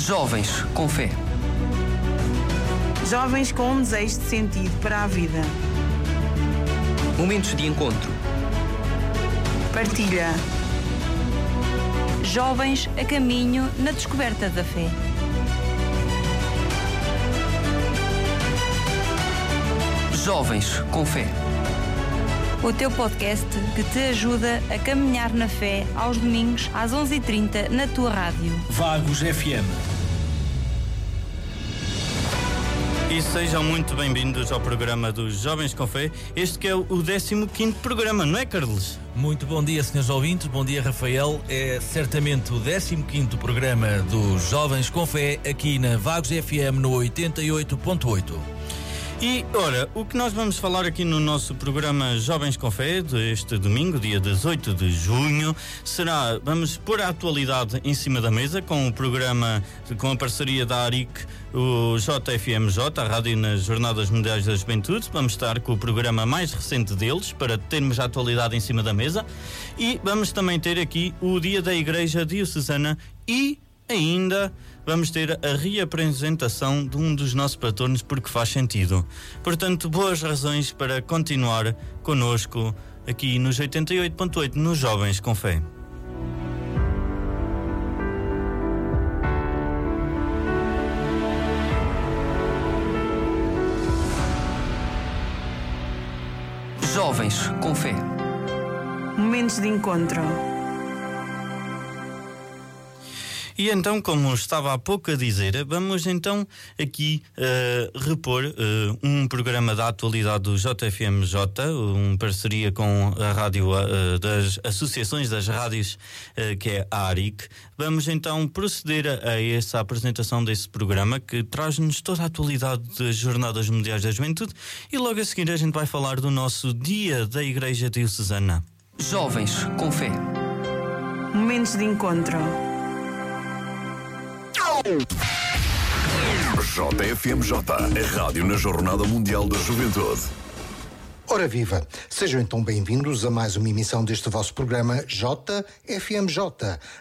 Jovens com fé. Jovens com um desejo de sentido para a vida. Momentos de encontro. Partilha. Jovens a caminho na descoberta da fé. Jovens com fé. O teu podcast que te ajuda a caminhar na fé aos domingos às 11h30 na tua rádio. Vagos FM. E sejam muito bem-vindos ao programa dos Jovens com Fé. Este que é o 15 programa, não é, Carlos? Muito bom dia, senhores ouvintes. Bom dia, Rafael. É certamente o 15 programa dos Jovens com Fé aqui na Vagos FM no 88.8. E, ora, o que nós vamos falar aqui no nosso programa Jovens com Fé, deste domingo, dia 18 de junho, será, vamos pôr a atualidade em cima da mesa com o programa, com a parceria da ARIC, o JFMJ, a Rádio nas Jornadas Mundiais da Juventude. Vamos estar com o programa mais recente deles, para termos a atualidade em cima da mesa. E vamos também ter aqui o Dia da Igreja Diocesana e ainda vamos ter a reapresentação de um dos nossos patronos porque faz sentido. Portanto, boas razões para continuar conosco aqui nos 88.8 nos Jovens com Fé. Jovens com fé. Momentos de encontro. E então, como estava há pouco a dizer, vamos então aqui uh, repor uh, um programa da atualidade do JFMJ, uma parceria com a rádio uh, das associações das rádios, que é a ARIC. Vamos então proceder a, a essa apresentação desse programa que traz-nos toda a atualidade das Jornadas Mundiais da Juventude e logo a seguir a gente vai falar do nosso Dia da Igreja Diocesana. Jovens com fé. Momentos de encontro. JFMJ, a rádio na Jornada Mundial da Juventude. Ora viva! Sejam então bem-vindos a mais uma emissão deste vosso programa JFMJ,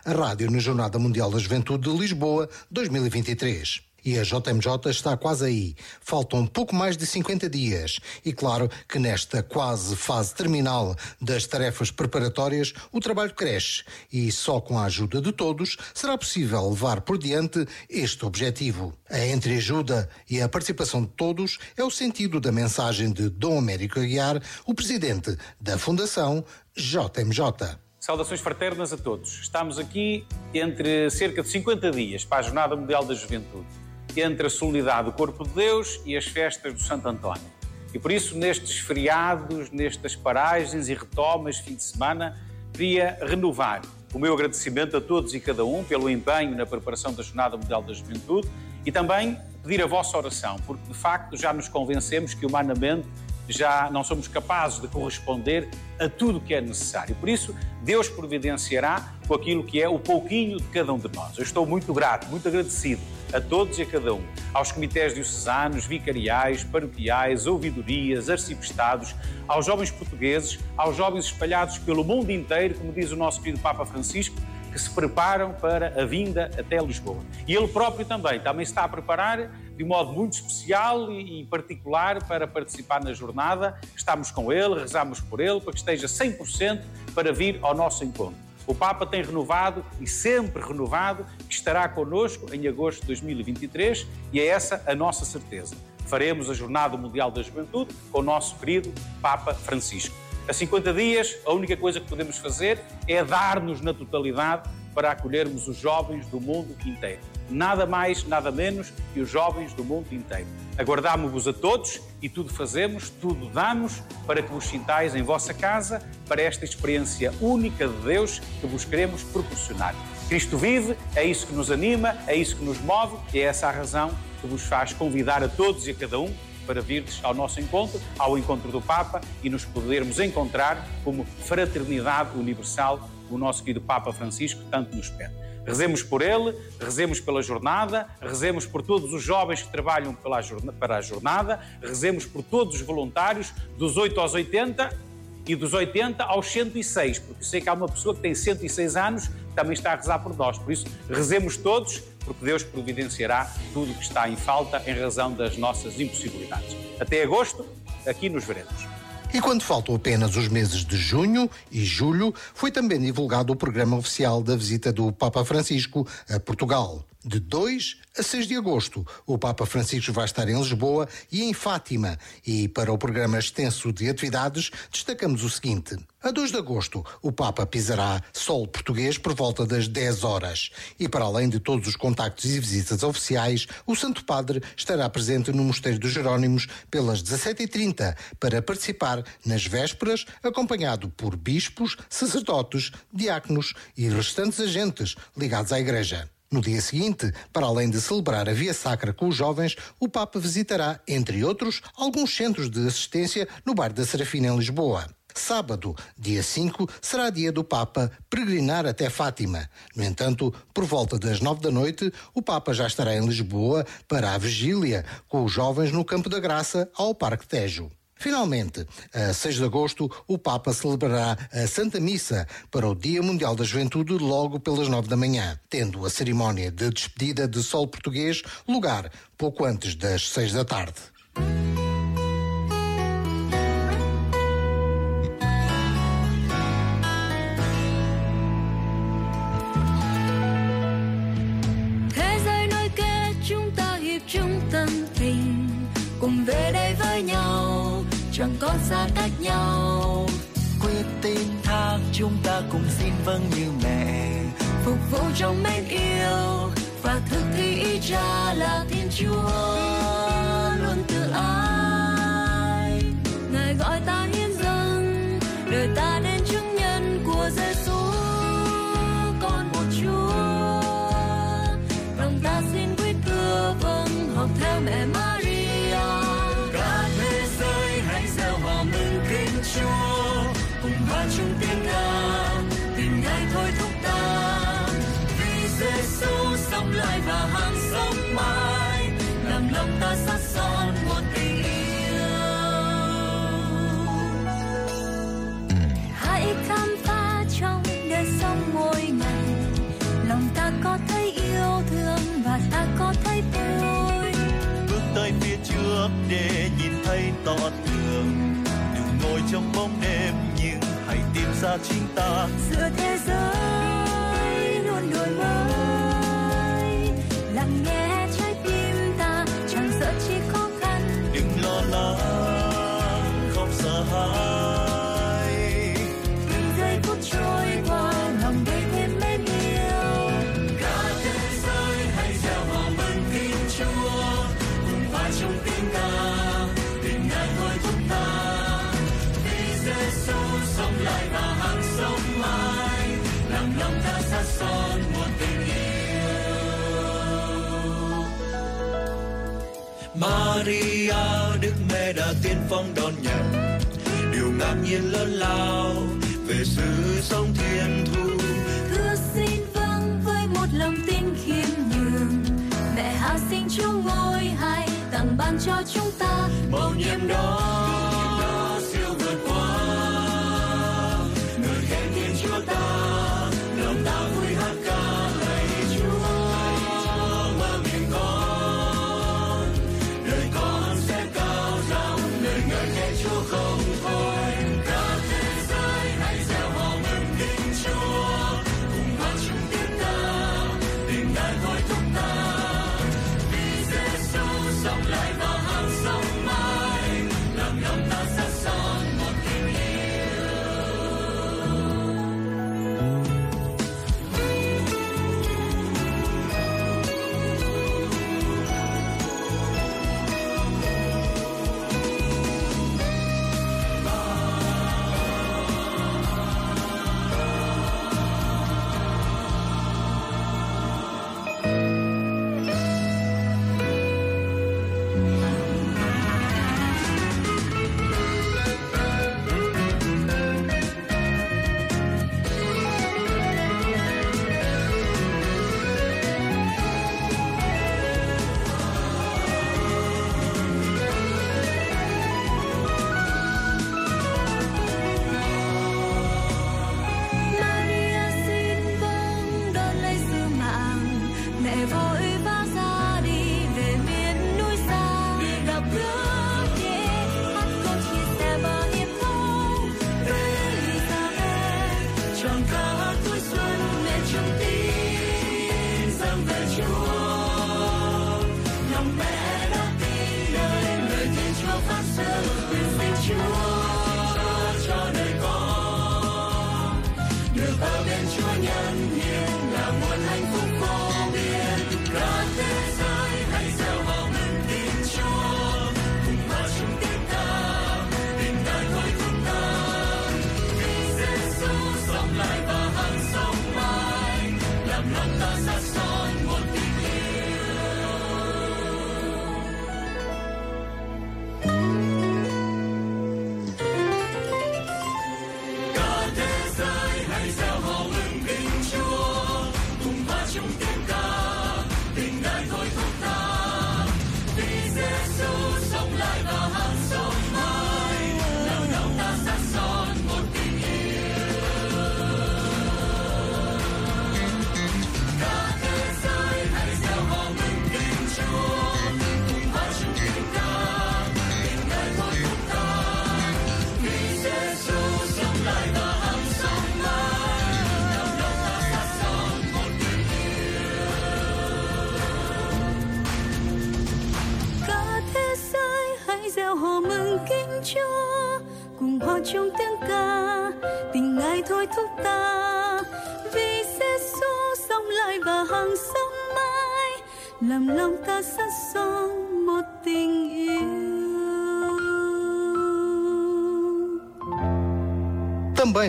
a rádio na Jornada Mundial da Juventude de Lisboa 2023. E a JMJ está quase aí. Faltam pouco mais de 50 dias. E claro que nesta quase fase terminal das tarefas preparatórias, o trabalho cresce. E só com a ajuda de todos será possível levar por diante este objetivo. A entreajuda e a participação de todos é o sentido da mensagem de Dom Américo Aguiar, o presidente da Fundação JMJ. Saudações fraternas a todos. Estamos aqui entre cerca de 50 dias para a Jornada Mundial da Juventude entre a solenidade do Corpo de Deus e as festas do Santo António. E por isso, nestes feriados, nestas paragens e retomas, fim de semana, queria renovar o meu agradecimento a todos e cada um pelo empenho na preparação da Jornada Mundial da Juventude e também pedir a vossa oração, porque de facto já nos convencemos que humanamente já não somos capazes de corresponder a tudo o que é necessário. Por isso, Deus providenciará com aquilo que é o pouquinho de cada um de nós. Eu estou muito grato, muito agradecido a todos e a cada um, aos comitês diocesanos, vicariais, paroquiais, ouvidorias, arcipestados, aos jovens portugueses, aos jovens espalhados pelo mundo inteiro, como diz o nosso querido Papa Francisco, que se preparam para a vinda até Lisboa. E ele próprio também, também está a preparar de um modo muito especial e particular para participar na jornada. Estamos com ele, rezamos por ele, para que esteja 100% para vir ao nosso encontro. O Papa tem renovado e sempre renovado que estará connosco em agosto de 2023 e é essa a nossa certeza. Faremos a Jornada Mundial da Juventude com o nosso querido Papa Francisco. A 50 dias, a única coisa que podemos fazer é dar-nos na totalidade para acolhermos os jovens do mundo inteiro. Nada mais, nada menos que os jovens do mundo inteiro. Aguardamos-vos a todos e tudo fazemos, tudo damos para que vos sintais em vossa casa para esta experiência única de Deus que vos queremos proporcionar. Cristo vive, é isso que nos anima, é isso que nos move e é essa a razão que vos faz convidar a todos e a cada um para virdes ao nosso encontro, ao encontro do Papa e nos podermos encontrar como fraternidade universal o nosso querido Papa Francisco tanto nos pede. Rezemos por ele, rezemos pela jornada, rezemos por todos os jovens que trabalham pela, para a jornada, rezemos por todos os voluntários, dos 8 aos 80 e dos 80 aos 106, porque sei que há uma pessoa que tem 106 anos que também está a rezar por nós. Por isso, rezemos todos porque Deus providenciará tudo o que está em falta em razão das nossas impossibilidades. Até agosto, aqui nos veremos. E quando faltam apenas os meses de junho e julho, foi também divulgado o programa oficial da visita do Papa Francisco a Portugal. De 2 a 6 de agosto, o Papa Francisco vai estar em Lisboa e em Fátima. E para o programa extenso de atividades, destacamos o seguinte. A 2 de agosto, o Papa pisará solo português por volta das 10 horas. E para além de todos os contactos e visitas oficiais, o Santo Padre estará presente no Mosteiro dos Jerónimos pelas 17h30 para participar nas vésperas, acompanhado por bispos, sacerdotes, diáconos e restantes agentes ligados à Igreja. No dia seguinte, para além de celebrar a Via Sacra com os jovens, o Papa visitará, entre outros, alguns centros de assistência no Bar da Serafina em Lisboa. Sábado, dia 5, será dia do Papa peregrinar até Fátima. No entanto, por volta das nove da noite, o Papa já estará em Lisboa para a vigília com os jovens no Campo da Graça, ao Parque Tejo. Finalmente, a 6 de agosto, o Papa celebrará a Santa Missa para o Dia Mundial da Juventude logo pelas 9 da manhã, tendo a cerimónia de despedida de Sol Português lugar pouco antes das 6 da tarde. Có xa cách nhau. Quyết tin thác chúng ta cùng xin vâng như mẹ. Phục vụ trong mến yêu và thực thi ý cha là thiên chúa và hàng sống mãi. Làm lòng ta sát son một tình yêu. Hãy khám phá trong đời sống mỗi ngày. Lòng ta có thấy yêu thương và ta có thấy vui. Bước tới phía trước để nhìn thấy tỏ tường đừng ngồi trong bóng đêm nhưng hãy tìm ra chính ta. Giữa thế giới Maria, Đức Mẹ đã tiên phong đón nhận. Điều ngạc nhiên lớn lao về sự sống thiên thu. Thưa xin vâng với một lòng tin khiêm nhường. Mẹ hạ sinh chúa ngôi hay tặng ban cho chúng ta mầu nhiệm đó. çok ağır.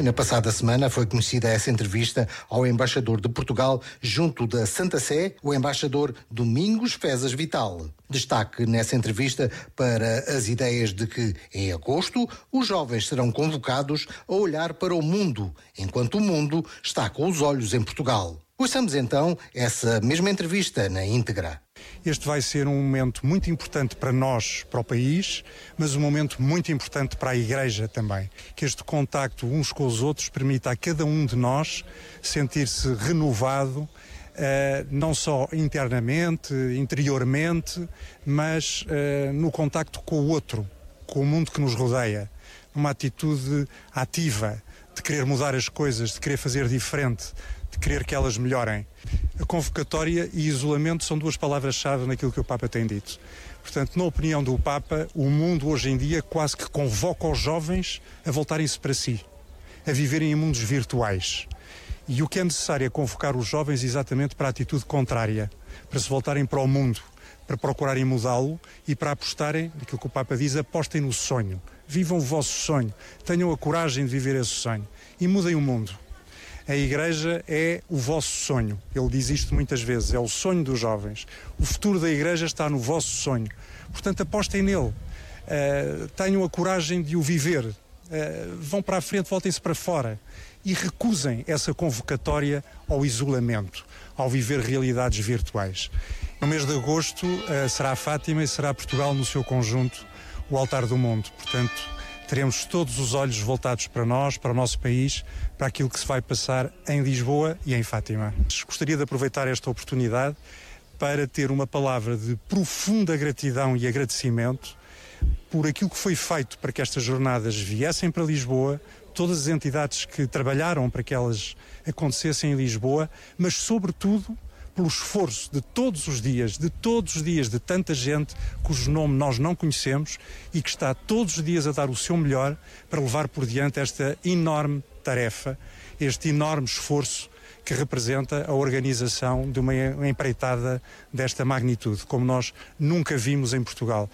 Também na passada semana foi conhecida essa entrevista ao embaixador de Portugal junto da Santa Sé, o embaixador Domingos Fezas Vital. Destaque nessa entrevista para as ideias de que, em agosto, os jovens serão convocados a olhar para o mundo, enquanto o mundo está com os olhos em Portugal. Ouçamos então essa mesma entrevista na íntegra. Este vai ser um momento muito importante para nós, para o país, mas um momento muito importante para a Igreja também. Que este contacto uns com os outros permita a cada um de nós sentir-se renovado, eh, não só internamente, interiormente, mas eh, no contacto com o outro, com o mundo que nos rodeia. Uma atitude ativa de querer mudar as coisas, de querer fazer diferente, querer que elas melhorem. A convocatória e isolamento são duas palavras-chave naquilo que o Papa tem dito. Portanto, na opinião do Papa, o mundo hoje em dia quase que convoca os jovens a voltarem-se para si, a viverem em mundos virtuais. E o que é necessário é convocar os jovens exatamente para a atitude contrária, para se voltarem para o mundo, para procurarem mudá-lo e para apostarem, aquilo que o Papa diz, apostem no sonho. Vivam o vosso sonho, tenham a coragem de viver esse sonho e mudem o mundo. A Igreja é o vosso sonho. Ele diz isto muitas vezes, é o sonho dos jovens. O futuro da Igreja está no vosso sonho. Portanto, apostem nele. Uh, tenham a coragem de o viver. Uh, vão para a frente, voltem-se para fora. E recusem essa convocatória ao isolamento, ao viver realidades virtuais. No mês de agosto uh, será Fátima e será Portugal no seu conjunto o altar do mundo. Portanto, teremos todos os olhos voltados para nós, para o nosso país, para aquilo que se vai passar em Lisboa e em Fátima. Gostaria de aproveitar esta oportunidade para ter uma palavra de profunda gratidão e agradecimento por aquilo que foi feito para que estas jornadas viessem para Lisboa, todas as entidades que trabalharam para que elas acontecessem em Lisboa, mas sobretudo pelo esforço de todos os dias, de todos os dias de tanta gente cujo nome nós não conhecemos e que está todos os dias a dar o seu melhor para levar por diante esta enorme tarefa, este enorme esforço que representa a organização de uma empreitada desta magnitude, como nós nunca vimos em Portugal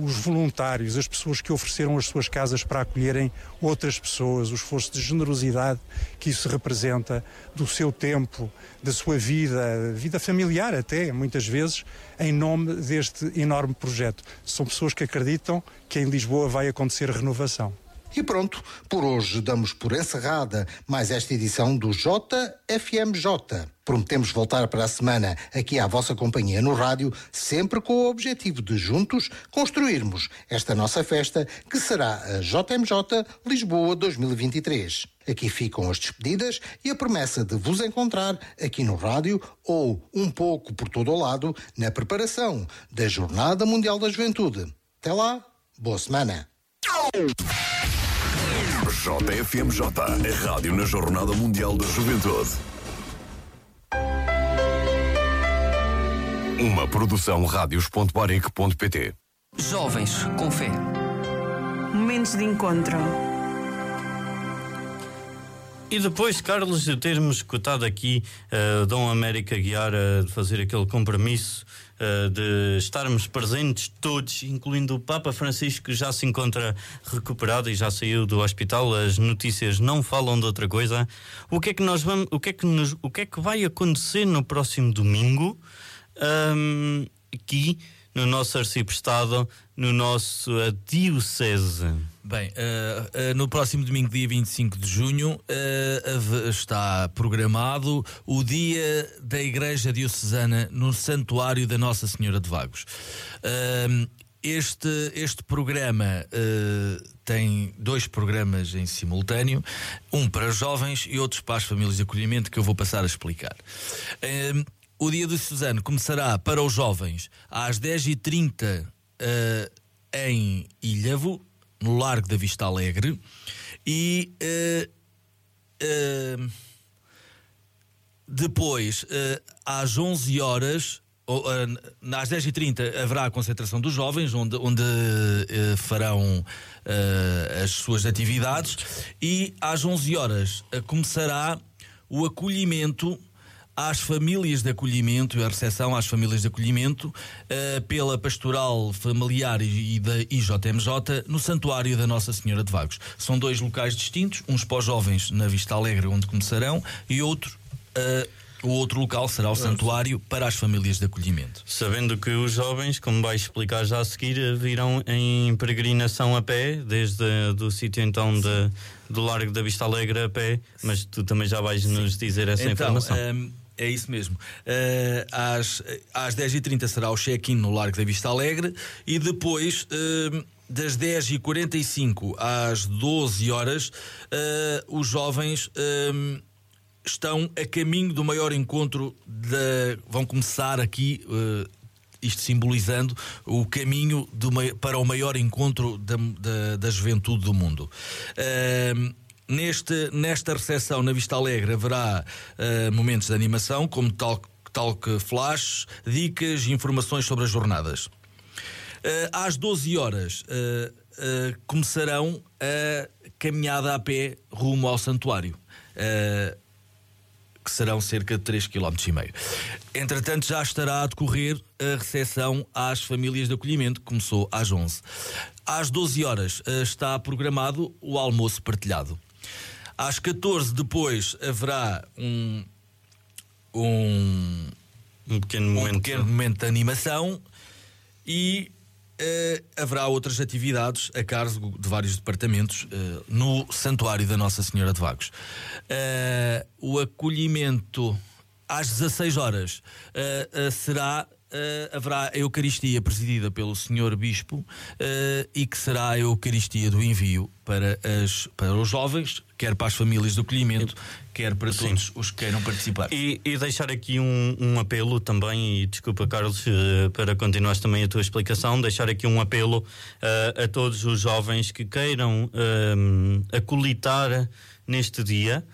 os voluntários, as pessoas que ofereceram as suas casas para acolherem outras pessoas, o esforço de generosidade que isso representa, do seu tempo, da sua vida, vida familiar até, muitas vezes, em nome deste enorme projeto. São pessoas que acreditam que em Lisboa vai acontecer renovação. E pronto, por hoje damos por encerrada mais esta edição do JFMJ. Prometemos voltar para a semana aqui à vossa companhia no rádio, sempre com o objetivo de juntos construirmos esta nossa festa que será a JMJ Lisboa 2023. Aqui ficam as despedidas e a promessa de vos encontrar aqui no rádio ou um pouco por todo o lado na preparação da Jornada Mundial da Juventude. Até lá, boa semana. JFMJ, a rádio na Jornada Mundial da Juventude. Uma produção radios.baric.pt Jovens com fé. Momentos de encontro. E depois, Carlos, de termos escutado aqui uh, Dom América Guiar uh, fazer aquele compromisso uh, de estarmos presentes todos, incluindo o Papa Francisco, que já se encontra recuperado e já saiu do hospital, as notícias não falam de outra coisa. O que é que nós vamos, o que é que, nos, o que, é que vai acontecer no próximo domingo um, aqui no nosso arciprestado, no nosso diocese? Bem, uh, uh, no próximo domingo, dia 25 de junho, uh, está programado o Dia da Igreja Diocesana no Santuário da Nossa Senhora de Vagos. Este, este programa tem dois programas em simultâneo, um para jovens e outros para as famílias de acolhimento, que eu vou passar a explicar. o Dia do Diocesano começará para os jovens às 10h30 em Ilhavo, no Largo da Vista Alegre e uh, uh, depois uh, às 11 horas o- ah, às 10h30 haverá a concentração dos jovens, onde, onde farão as suas atividades, e às 11 horas começará o acolhimento às famílias de acolhimento e a recepção às famílias de acolhimento eh, pela Pastoral Familiar e, e da IJMJ no Santuário da Nossa Senhora de Vagos. São dois locais distintos, uns para os jovens na Vista Alegre, onde começarão, e outro. eh, o outro local será o santuário para as famílias de acolhimento. Sabendo que os jovens, como vais explicar já a seguir, virão em peregrinação a pé, desde do sítio então de, do Largo da Vista Alegre a pé, mas tu também já vais nos dizer essa então, informação. hum, é isso mesmo. Uh, às, às 10h30 será o check-in no Largo da Vista Alegre e depois. hum, das 10h45 às 12 horas, uh, os jovens hum, estão a caminho do maior encontro da. Vão começar aqui. uh, isto simbolizando o caminho do para o maior encontro da, da, da juventude do mundo. Ahm, neste, nesta recepção na Vista Alegre haverá ah, momentos de animação, como tal, tal que flash, dicas e informações sobre as jornadas. Ah, às 12 horas ah, começarão a caminhada a pé rumo ao santuário. Que serão cerca de 3,5 km. Entretanto, já estará a decorrer a recepção às famílias de acolhimento, que começou às 11. Às 12 horas está programado o almoço partilhado. Às 14 depois haverá um um, um pequeno momento, pequeno momento de animação e eh, haverá outras atividades a cargo de vários departamentos eh, no Santuário da Nossa Senhora de Vagos. Eh, o acolhimento às 16 horas será. Eh, haverá a Eucaristia presidida pelo Senhor Bispo eh, e que será a Eucaristia do envio para, as, para os jovens, quer para as famílias do acolhimento, quer para todos os que queiram participar. E, e deixar aqui um, um apelo também, e desculpa, Carlos, eh, para continuares também a tua explicação, deixar aqui um apelo a todos os jovens que queiram acolitar neste dia.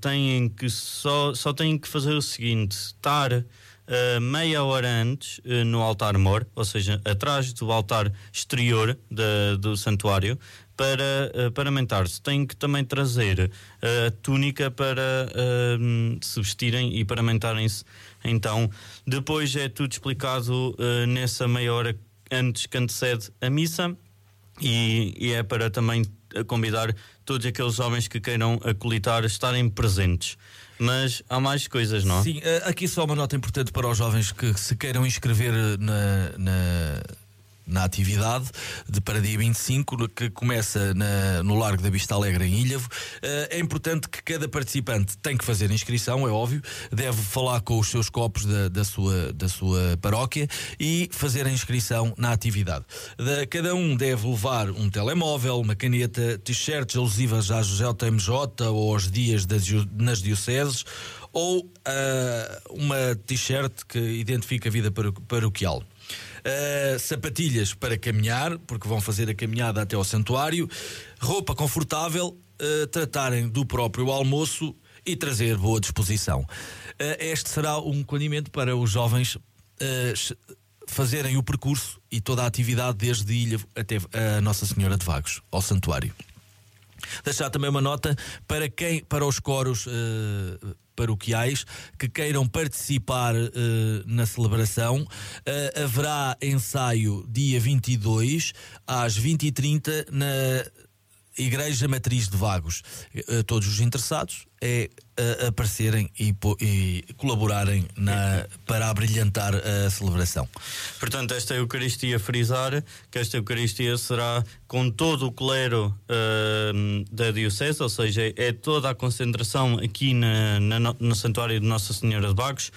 têm que só, só têm que fazer o seguinte: estar eh, meia hora antes eh, no altar mor, ou seja, atrás do altar exterior da- do santuário, para uh, paramentar-se. Tem que também trazer eh, a túnica para eh, se vestirem e paramentarem-se. Então, depois é tudo explicado eh, nessa meia hora antes que antecede a missa e, e é para também eh, convidar todos aqueles jovens que queiram acolitar estarem presentes. Mas há mais coisas, não? Sim, eh, aqui só uma nota importante para os jovens que se queiram inscrever eh, na, na, na atividade de para dia 25, no- que começa na- no Largo da Vista Alegre, em Ilhavo. Eh, É importante que cada participante tem que fazer a inscrição, é óbvio, deve falar com os seus copos da, da sua, da sua paróquia e fazer a inscrição na atividade. Da- cada um deve levar um telemóvel, uma caneta, t-shirts alusivas às JMJ ou aos dias das, nas dioceses ou ah, uma t-shirt que identifica a vida paro- paroquial. Uh, sapatilhas para caminhar, porque vão fazer a caminhada até ao santuário, roupa confortável, uh, tratarem do próprio almoço e trazer boa disposição. Uh, este será um acolhimento para os jovens fazerem o percurso e toda a atividade desde Ilha até a Nossa Senhora de Vagos, ao santuário. Deixar também uma nota para quem, para os coros paroquiais que queiram participar eh, na celebração. Eh, haverá ensaio dia 22 às 20h30 na Igreja Matriz de Vagos. Eh, todos os interessados é eh, aparecerem e, e colaborarem na, para abrilhantar a celebração. Portanto, esta Eucaristia frisar que esta Eucaristia será com todo o clero ahm, da Diocese, ou seja, é toda a concentração aqui na, na no, Santuário de Nossa Senhora de Vagos.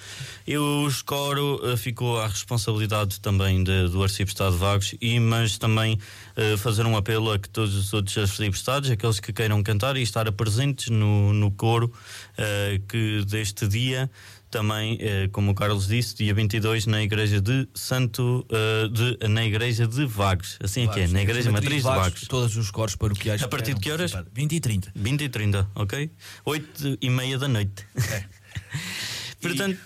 E o coro ah, ficou à responsabilidade também de- do Arciprestado de Vagos, e, mas também ah, fazer um apelo a que todos os outros arciprestados, aqueles que queiram cantar e estar presentes no, no coro ah, que deste dia também, eh, como o Carlos disse, dia 22 na igreja de Santo eh, de, na igreja de Vagos, assim é que é, na igreja matriz de Vagos. Todos os coros paroquiais. A partir de que horas? 20 e 30. 20 e 30, ok? 8 e meia da noite. É. Portanto,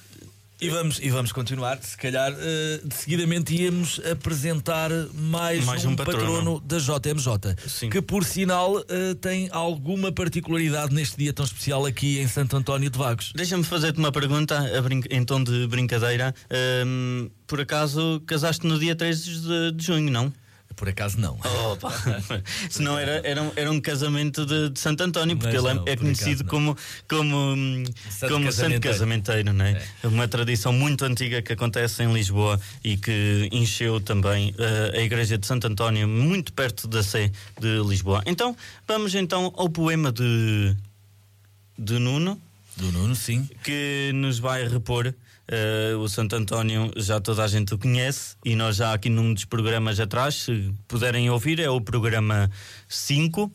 E vamos, e vamos continuar. Se calhar, eh, de seguidamente íamos apresentar mais, Mais um, um patrono. patrono. da JMJ, que por sinal eh, tem alguma particularidade neste dia tão especial aqui em Santo António de Vagos. Deixa-me fazer-te uma pergunta em tom de brincadeira. Ahm, por acaso casaste no dia 3 de, de junho, não? Por acaso não. Opa. Senão era, era, um, era um casamento de, de Santo António, porque Mas ele é- não, é, por conhecido como, como, Santo como santo casamenteiro. não é? Uma tradição muito antiga que acontece em Lisboa e que encheu também eh, a igreja de Santo António, muito perto da Sé de Lisboa. Então, vamos então ao poema de, de Nuno. Do Nuno, sim. Que nos vai repor. Eh, o Santo António já toda a gente o conhece e nós já aqui num dos programas atrás, se puderem ouvir, é o programa 5.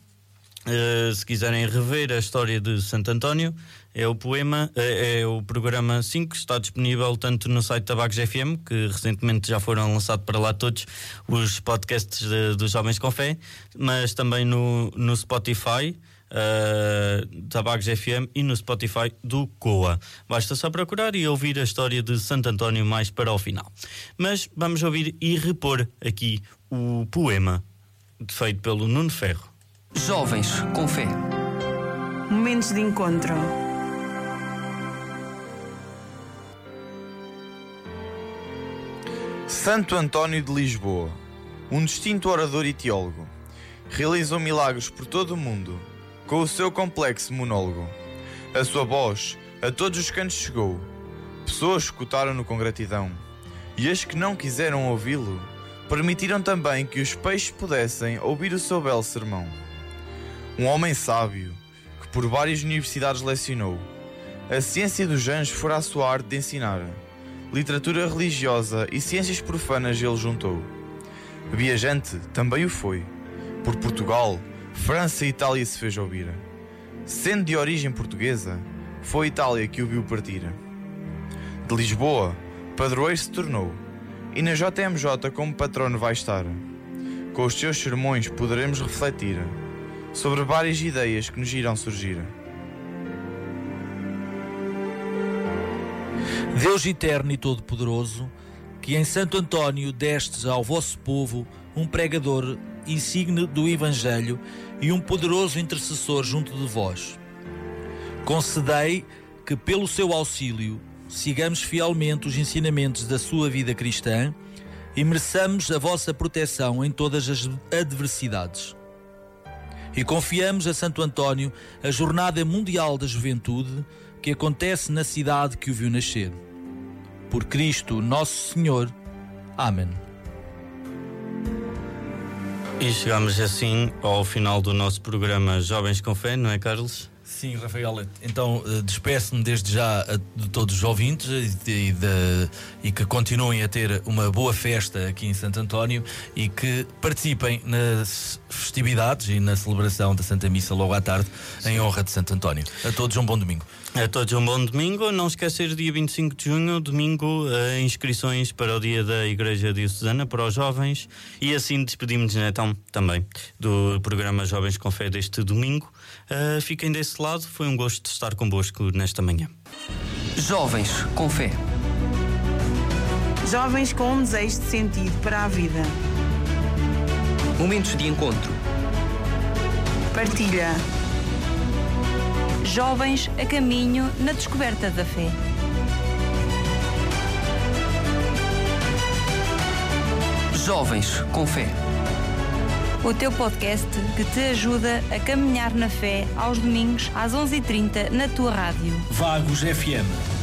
Eh, se quiserem rever a história de Santo António, é o poema, eh, é o programa 5, está disponível tanto no site da Bagos FM, que recentemente já foram lançados para lá todos os podcasts dos Jovens com Fé, mas também no, no Spotify. Uh, da Bagos FM e no Spotify do Coa. Basta só procurar e ouvir a história de Santo António mais para o final. Mas vamos ouvir e repor aqui o poema feito pelo Nuno Ferro. Jovens com fé. Momentos de encontro. Santo António de Lisboa, um distinto orador e teólogo, realizou milagres por todo o mundo com o seu complexo monólogo. A sua voz a todos os cantos chegou, pessoas escutaram-no com gratidão, e as que não quiseram ouvi-lo permitiram também que os peixes pudessem ouvir o seu belo sermão. Um homem sábio que por várias universidades lecionou, a ciência dos anjos fora a sua arte de ensinar literatura religiosa e ciências profanas ele juntou. Viajante também o foi. Por Portugal, França e Itália se fez ouvir. Sendo de origem portuguesa, foi Itália que o viu partir. De Lisboa, padroeiro se tornou, e na JMJ como patrono vai estar. Com os seus sermões poderemos refletir sobre várias ideias que nos irão surgir. Deus eterno e todo-poderoso, que em Santo António destes ao vosso povo um pregador insigne do Evangelho e um poderoso intercessor junto de vós. Concedei que, pelo seu auxílio, sigamos fielmente os ensinamentos da sua vida cristã e mereçamos a vossa proteção em todas as adversidades. E confiamos a Santo António a Jornada Mundial da Juventude que acontece na cidade que o viu nascer. Por Cristo Nosso Senhor. Amém. E chegamos assim ao final do nosso programa Jovens com Fé, não é, Carlos? Sim, Rafael. Então, eh, despeço-me desde já a- de todos os ouvintes e, de- e que continuem a ter uma boa festa aqui em Santo António e que participem nas festividades e na celebração da Santa Missa logo à tarde, em honra de Santo António. A todos um bom domingo. A todos um bom domingo. Não esquecer, dia 25 de junho, domingo, eh, inscrições para o dia da Igreja Diocesana para os jovens. E assim despedimos-nos então também do programa Jovens com Fé deste domingo. Eh, fiquem desse lado, foi um gosto estar convosco nesta manhã. Jovens com fé. Jovens com um desejo de sentido para a vida. Momentos de encontro. Partilha. Jovens a caminho na descoberta da fé. Jovens com fé. O teu podcast que te ajuda a caminhar na fé aos domingos às 11h30 na tua rádio. Vagos FM